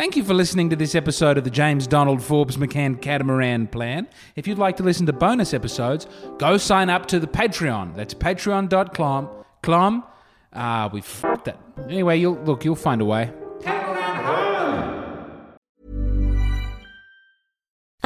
Thank you for listening to this episode of the James Donald Forbes McCann Catamaran Plan. If you'd like to listen to bonus episodes, go sign up to the Patreon. That's patreon.com. Clom. Ah, we fucked that. Anyway, you'll look, you'll find a way.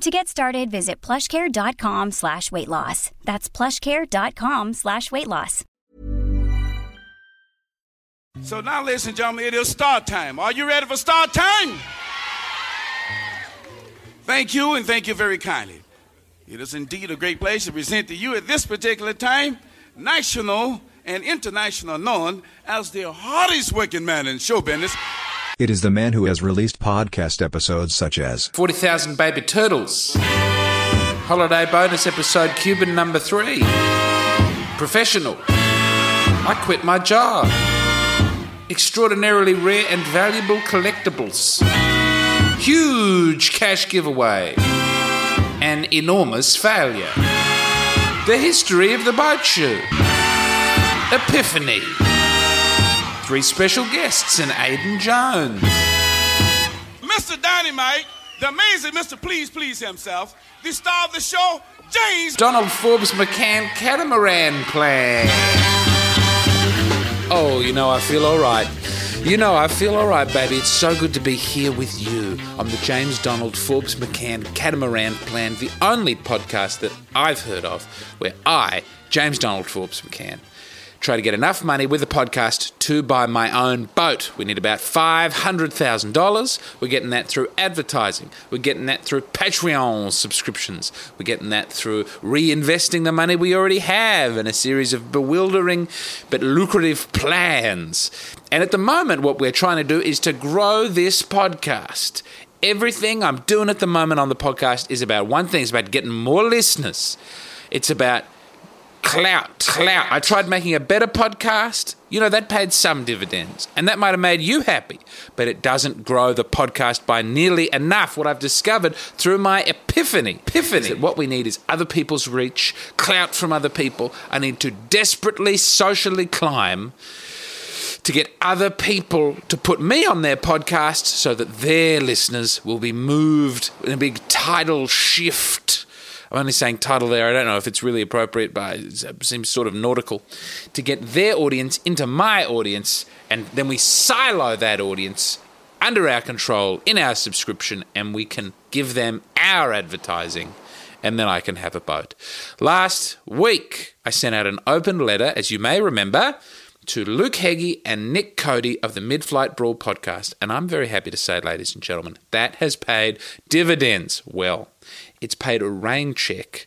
To get started, visit plushcare.com slash weight loss. That's plushcare.com slash weight loss. So now, ladies and gentlemen, it is start time. Are you ready for start time? Thank you, and thank you very kindly. It is indeed a great pleasure to present to you at this particular time national and international known as the hardest working man in show business. It is the man who has released podcast episodes such as 40,000 Baby Turtles. Holiday bonus episode Cuban number three. Professional. I quit my job. Extraordinarily rare and valuable collectibles. Huge cash giveaway. An enormous failure. The history of the boat shoe. Epiphany. Three special guests and Aidan Jones. Mr. Dynamite, the amazing Mr. Please Please himself, the star of the show, James. Donald Forbes McCann Catamaran Plan. Oh, you know, I feel alright. You know, I feel alright, baby. It's so good to be here with you on the James Donald Forbes McCann Catamaran Plan, the only podcast that I've heard of where I, James Donald Forbes McCann, try to get enough money with the podcast to buy my own boat. We need about $500,000. We're getting that through advertising. We're getting that through Patreon subscriptions. We're getting that through reinvesting the money we already have in a series of bewildering but lucrative plans. And at the moment, what we're trying to do is to grow this podcast. Everything I'm doing at the moment on the podcast is about one thing it's about getting more listeners. It's about clout, clout. I tried making a better podcast. You know, that paid some dividends, and that might have made you happy, but it doesn't grow the podcast by nearly enough. What I've discovered through my epiphany, epiphany, that what we need is other people's reach, clout from other people. I need to desperately socially climb to get other people to put me on their podcast so that their listeners will be moved in a big tidal shift. I'm only saying title there. I don't know if it's really appropriate, but it seems sort of nautical. To get their audience into my audience, and then we silo that audience under our control in our subscription, and we can give them our advertising, and then I can have a boat. Last week, I sent out an open letter, as you may remember, to Luke Heggie and Nick Cody of the Midflight Brawl podcast. And I'm very happy to say, ladies and gentlemen, that has paid dividends well. It's paid a rain check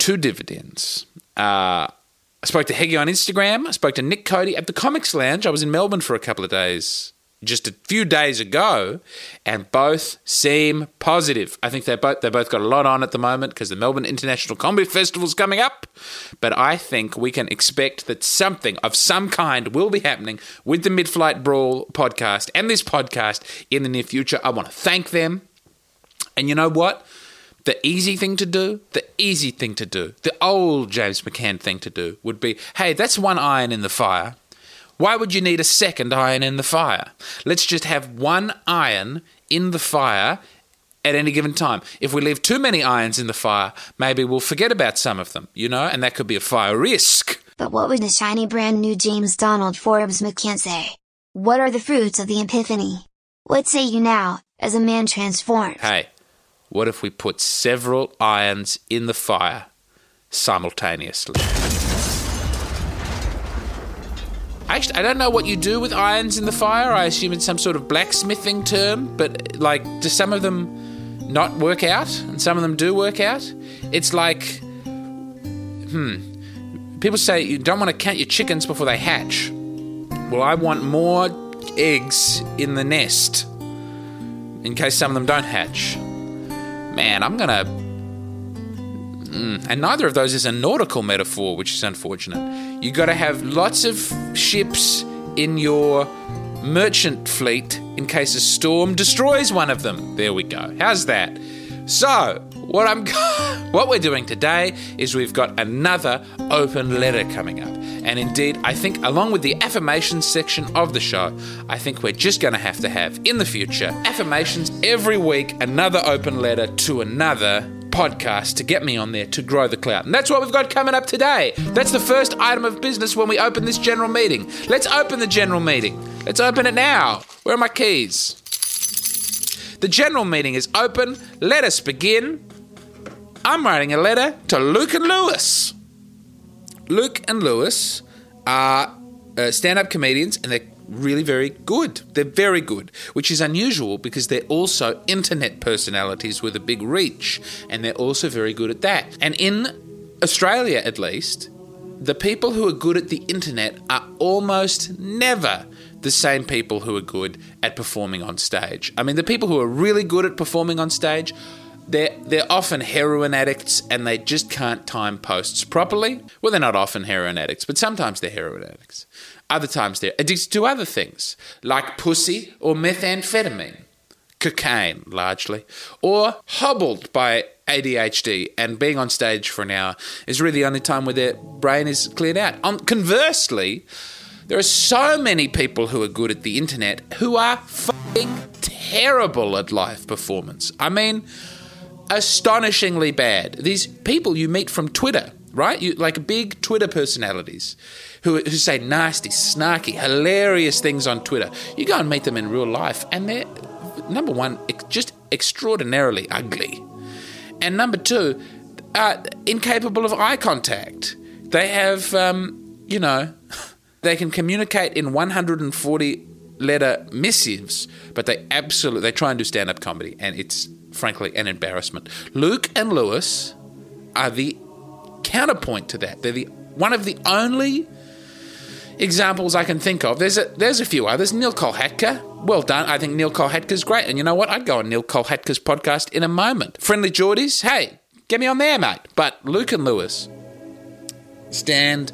to dividends. Uh, I spoke to Heggie on Instagram. I spoke to Nick Cody at the Comics Lounge. I was in Melbourne for a couple of days just a few days ago, and both seem positive. I think they both they both got a lot on at the moment because the Melbourne International Comedy Festival is coming up. But I think we can expect that something of some kind will be happening with the Mid Flight Brawl podcast and this podcast in the near future. I want to thank them, and you know what? The easy thing to do, the easy thing to do, the old James McCann thing to do would be hey, that's one iron in the fire. Why would you need a second iron in the fire? Let's just have one iron in the fire at any given time. If we leave too many irons in the fire, maybe we'll forget about some of them, you know, and that could be a fire risk. But what would the shiny brand new James Donald Forbes McCann say? What are the fruits of the epiphany? What say you now, as a man transformed? Hey, what if we put several irons in the fire simultaneously? Actually, I don't know what you do with irons in the fire. I assume it's some sort of blacksmithing term, but like, do some of them not work out and some of them do work out? It's like, hmm, people say you don't want to count your chickens before they hatch. Well, I want more eggs in the nest in case some of them don't hatch. Man, I'm gonna. Mm, and neither of those is a nautical metaphor, which is unfortunate. You've gotta have lots of ships in your merchant fleet in case a storm destroys one of them. There we go. How's that? So, what I'm what we're doing today is we've got another open letter coming up. And indeed, I think along with the affirmations section of the show, I think we're just going to have to have in the future affirmations every week, another open letter to another podcast to get me on there to grow the clout. And that's what we've got coming up today. That's the first item of business when we open this general meeting. Let's open the general meeting. Let's open it now. Where are my keys? The general meeting is open. Let us begin. I'm writing a letter to Luke and Lewis. Luke and Lewis are uh, stand up comedians and they're really very good. They're very good, which is unusual because they're also internet personalities with a big reach and they're also very good at that. And in Australia, at least, the people who are good at the internet are almost never the same people who are good at performing on stage. I mean, the people who are really good at performing on stage, they're, they're often heroin addicts and they just can't time posts properly. Well, they're not often heroin addicts, but sometimes they're heroin addicts. Other times they're addicted to other things, like pussy or methamphetamine, cocaine largely, or hobbled by ADHD and being on stage for an hour is really the only time where their brain is cleared out. Um, conversely, there are so many people who are good at the internet who are fucking terrible at live performance. I mean, astonishingly bad. These people you meet from Twitter, right? You like big Twitter personalities who, who say nasty, snarky, hilarious things on Twitter. You go and meet them in real life, and they're number one, just extraordinarily ugly, and number two, uh, incapable of eye contact. They have, um, you know, they can communicate in 140 letter missives, but they absolutely they try and do stand up comedy, and it's frankly an embarrassment. Luke and Lewis are the counterpoint to that. They're the one of the only examples I can think of. There's a there's a few others. Neel Kolhatkar, well done. I think Neel Kolhatkar's great. And you know what? I'd go on Neel Kolhatkar's podcast in a moment. Friendlyjordies, hey, get me on there, mate. But Luke and Lewis stand.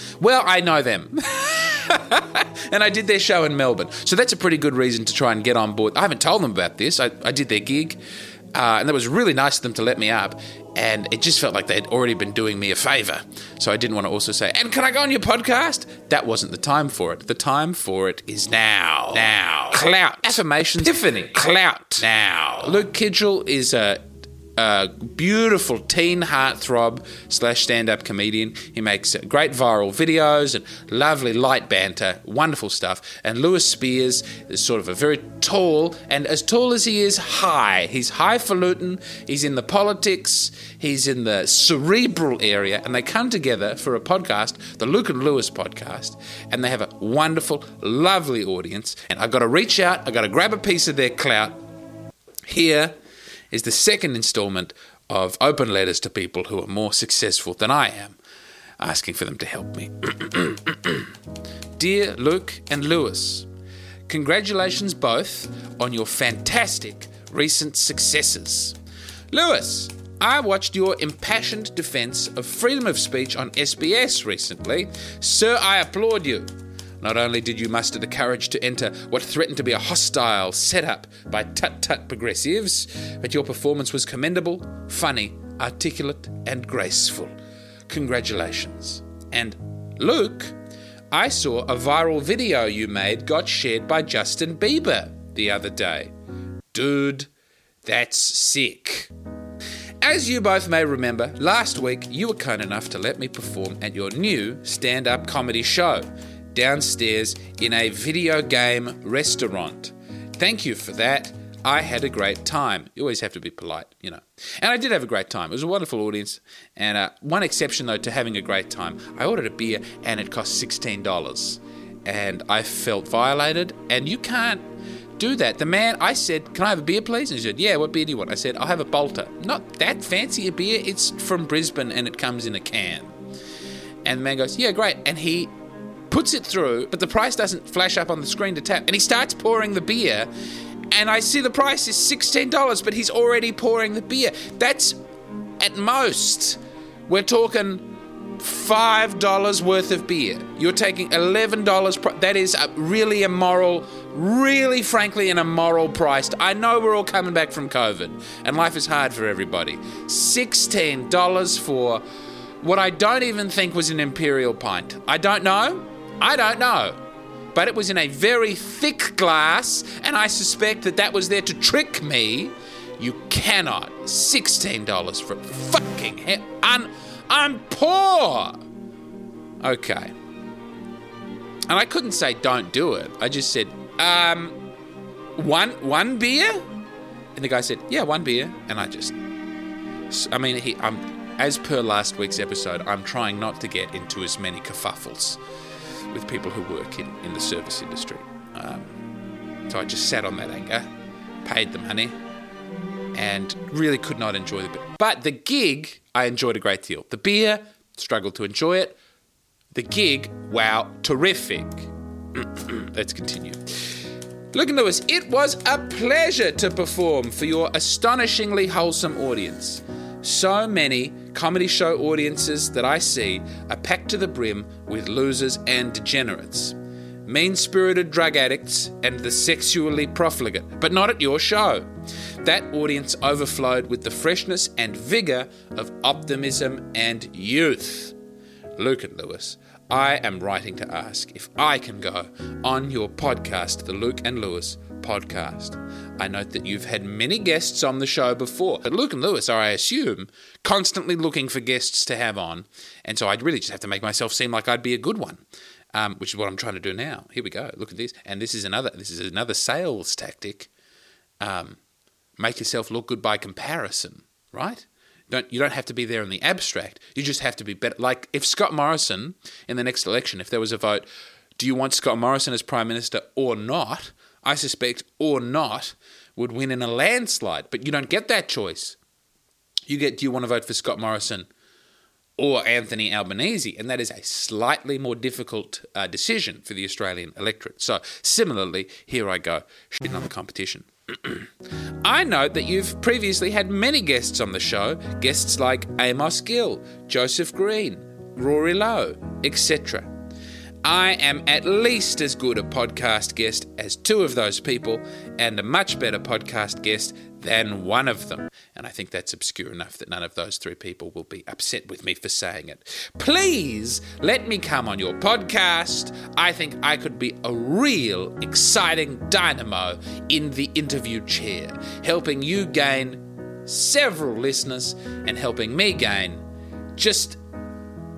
well, I know them. and I did their show in Melbourne. So that's a pretty good reason to try and get on board. I haven't told them about this. I, I did their gig. Uh, and that was really nice of them to let me up. And it just felt like they'd already been doing me a favour. So I didn't want to also say, and can I go on your podcast? That wasn't the time for it. The time for it is now. Now. Clout. Affirmations. Tiffany. Clout. Now. Luke Kidgell is a a beautiful teen heartthrob slash stand-up comedian. He makes great viral videos and lovely light banter, wonderful stuff. And Lewis Spears is sort of a very tall, and as tall as he is, high. He's highfalutin. He's in the politics. He's in the cerebral area, and they come together for a podcast, the Luke and Lewis podcast, and they have a wonderful, lovely audience. And I've got to reach out. I've got to grab a piece of their clout here is the second installment of open letters to people who are more successful than I am, asking for them to help me. Dear Luke and Lewis, congratulations both on your fantastic recent successes. Lewis, I watched your impassioned defense of freedom of speech on SBS recently. Sir, I applaud you. Not only did you muster the courage to enter what threatened to be a hostile setup by tut tut progressives, but your performance was commendable, funny, articulate, and graceful. Congratulations. And Luke, I saw a viral video you made got shared by Justin Bieber the other day. Dude, that's sick. As you both may remember, last week you were kind enough to let me perform at your new stand up comedy show downstairs in a video game restaurant. Thank you for that. I had a great time. You always have to be polite, you know. And I did have a great time. It was a wonderful audience. And uh, one exception, though, to having a great time, I ordered a beer and it cost $16. And I felt violated. And you can't do that. The man, I said, Can I have a beer, please? And he said, Yeah, what beer do you want? I said, I'll have a Balter. Not that fancy a beer. It's from Brisbane and it comes in a can. And the man goes, Yeah, great. And he puts it through, but the price doesn't flash up on the screen to tap. And he starts pouring the beer. And I see the price is $16, but he's already pouring the beer. That's at most, we're talking $5 worth of beer. You're taking $11. Pro- that is a, really immoral, really frankly, an immoral price. I know we're all coming back from COVID and life is hard for everybody. $16 for what I don't even think was an imperial pint. I don't know. I don't know. But it was in a very thick glass, and I suspect that that was there to trick me. You cannot. $16 for fucking hell. Un- I'm poor. Okay. And I couldn't say don't do it. I just said, um, one one beer? And the guy said, yeah, one beer. And I just, I mean, he, I'm, as per last week's episode, I'm trying not to get into as many kerfuffles with people who work in, in the service industry. Um, so I just sat on that anger, paid the money, and really could not enjoy the beer. But the gig, I enjoyed a great deal. The beer, struggled to enjoy it. The gig, wow, terrific. Let's continue. And Lewis, it was a pleasure to perform for your astonishingly wholesome audience. So many comedy show audiences that I see are packed to the brim with losers and degenerates, mean spirited drug addicts, and the sexually profligate, but not at your show. That audience overflowed with the freshness and vigour of optimism and youth. Luke and Lewis, I am writing to ask if I can go on your podcast, the Luke and Lewis podcast. I note that you've had many guests on the show before, but Luke and Lewis are, I assume, constantly looking for guests to have on, and so I'd really just have to make myself seem like I'd be a good one, um, which is what I'm trying to do now. Here we go. Look at this, and this is another. This is another sales tactic. Um, make yourself look good by comparison, right? Don't, you don't have to be there in the abstract. You just have to be better. Like if Scott Morrison in the next election, if there was a vote, do you want Scott Morrison as prime minister or not? I suspect or not would win in a landslide. But you don't get that choice. You get do you want to vote for Scott Morrison or Anthony Albanese? And that is a slightly more difficult uh, decision for the Australian electorate. So similarly, here I go, shitting on the competition. I note that you've previously had many guests on the show, guests like Amos Gill, Joseph Green, Rory Lowe, etc. I am at least as good a podcast guest as two of those people, and a much better podcast guest than one of them. And I think that's obscure enough that none of those three people will be upset with me for saying it. Please let me come on your podcast. I think I could be a real exciting dynamo in the interview chair, helping you gain several listeners and helping me gain just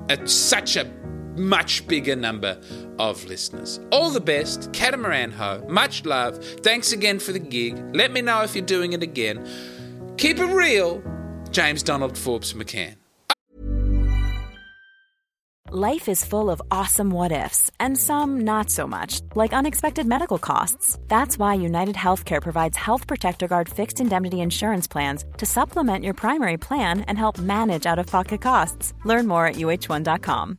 a, such a much bigger number of listeners. All the best, Catamaran Ho. Much love. Thanks again for the gig. Let me know if you're doing it again. Keep it real, James Donald Forbes McCann. Life is full of awesome what ifs, and some not so much, like unexpected medical costs. That's why United Healthcare provides Health Protector Guard fixed indemnity insurance plans to supplement your primary plan and help manage out of pocket costs. Learn more at uh1.com.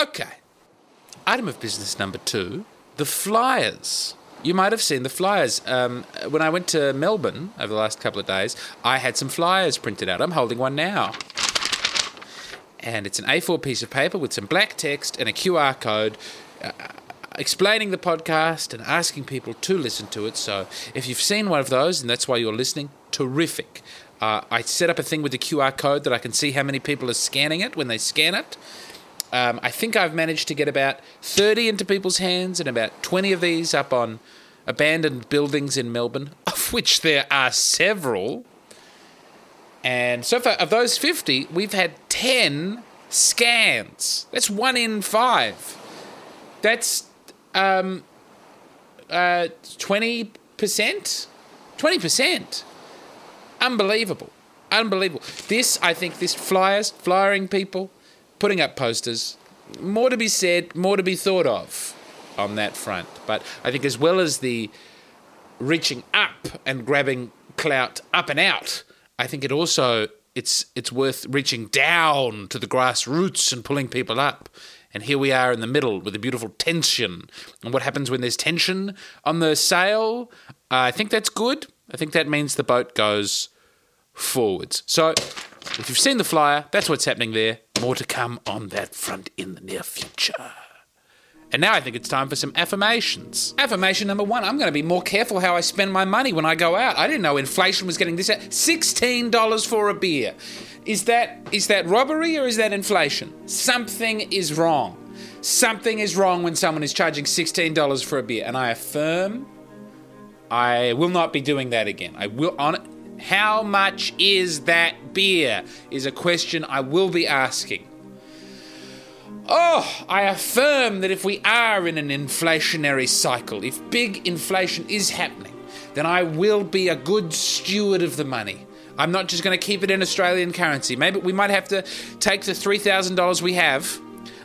Okay. Item of business number two the flyers. You might have seen the flyers. Um, when I went to Melbourne over the last couple of days, I had some flyers printed out. I'm holding one now. And it's an A4 piece of paper with some black text and a QR code uh, explaining the podcast and asking people to listen to it. So if you've seen one of those and that's why you're listening, terrific. Uh, I set up a thing with the QR code that I can see how many people are scanning it when they scan it. Um, I think I've managed to get about 30 into people's hands and about 20 of these up on abandoned buildings in Melbourne, of which there are several. And so far, of those 50, we've had 10 scans. That's one in five. That's um, uh, 20%? 20%. Unbelievable. Unbelievable. This, I think, this flyers, flyering people, putting up posters, more to be said, more to be thought of on that front. But I think as well as the reaching up and grabbing clout up and out, I think it also it's it's worth reaching down to the grassroots and pulling people up. And here we are in the middle with a beautiful tension. And what happens when there's tension on the sail? Uh, I think that's good. I think that means the boat goes forwards. So if you've seen the flyer, that's what's happening there. More to come on that front in the near future. And now I think it's time for some affirmations. Affirmation number one I'm going to be more careful how I spend my money when I go out. I didn't know inflation was getting this out. $16 for a beer. Is that is that robbery or is that inflation? Something is wrong. Something is wrong when someone is charging $16 for a beer. And I affirm I will not be doing that again. I will on how much is that beer is a question I will be asking. Oh, I affirm that if we are in an inflationary cycle, if big inflation is happening, then I will be a good steward of the money. I'm not just going to keep it in Australian currency. Maybe we might have to take the $3,000 we have.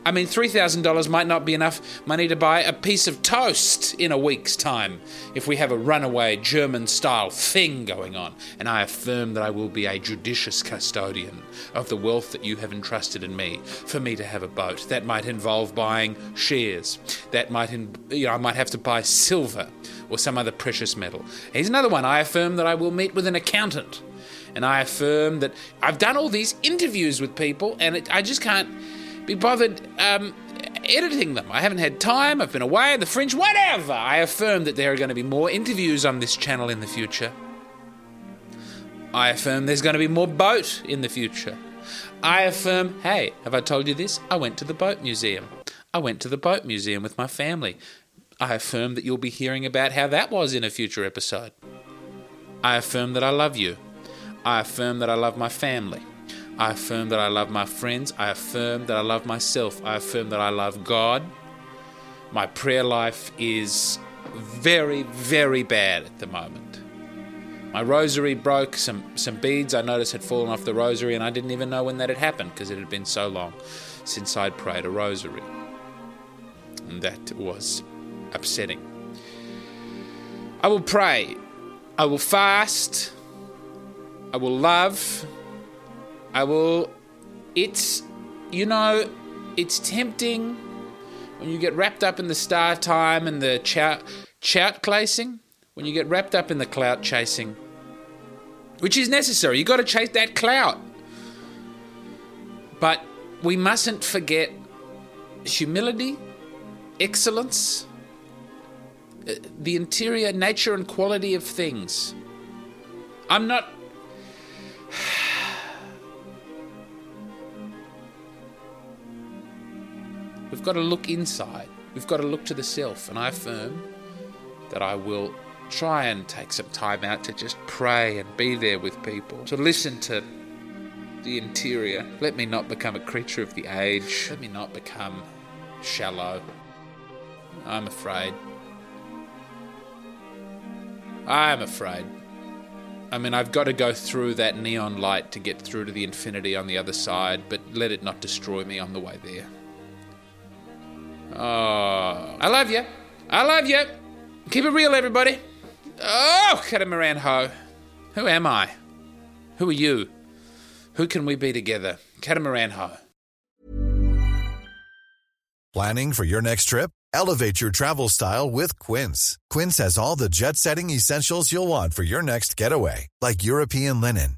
I mean, $3,000 might not be enough money to buy a piece of toast in a week's time if we have a runaway German style thing going on. And I affirm that I will be a judicious custodian of the wealth that you have entrusted in me for me to have a boat. That might involve buying shares. That might, in, you know, I might have to buy silver or some other precious metal. Here's another one. I affirm that I will meet with an accountant. And I affirm that I've done all these interviews with people and it, I just can't be bothered um, editing them. I haven't had time, I've been away, the fringe, whatever. I affirm that there are going to be more interviews on this channel in the future. I affirm there's going to be more boat in the future. I affirm, hey, have I told you this? I went to the boat museum. I went to the boat museum with my family. I affirm that you'll be hearing about how that was in a future episode. I affirm that I love you. I affirm that I love my family. I affirm that I love my friends. I affirm that I love myself. I affirm that I love God. My prayer life is very, very bad at the moment. My rosary broke. Some, some beads I noticed had fallen off the rosary, and I didn't even know when that had happened because it had been so long since I'd prayed a rosary. And that was upsetting. I will pray. I will fast. I will love. I will. It's, you know, it's tempting when you get wrapped up in the star time and the chout, chout chasing. When you get wrapped up in the clout chasing, which is necessary. You got to chase that clout. But we mustn't forget humility, excellence, uh, the interior nature and quality of things. I'm not. We've got to look inside. We've got to look to the self. And I affirm that I will try and take some time out to just pray and be there with people, to listen to the interior. Let me not become a creature of the age. Let me not become shallow. I'm afraid. I'm afraid. I mean, I've got to go through that neon light to get through to the infinity on the other side, but let it not destroy me on the way there. Oh, I love you. I love you. Keep it real, everybody. Oh, Catamaran Ho. Who am I? Who are you? Who can we be together? Catamaran Ho. Planning for your next trip? Elevate your travel style with Quince. Quince has all the jet setting essentials you'll want for your next getaway, like European linen,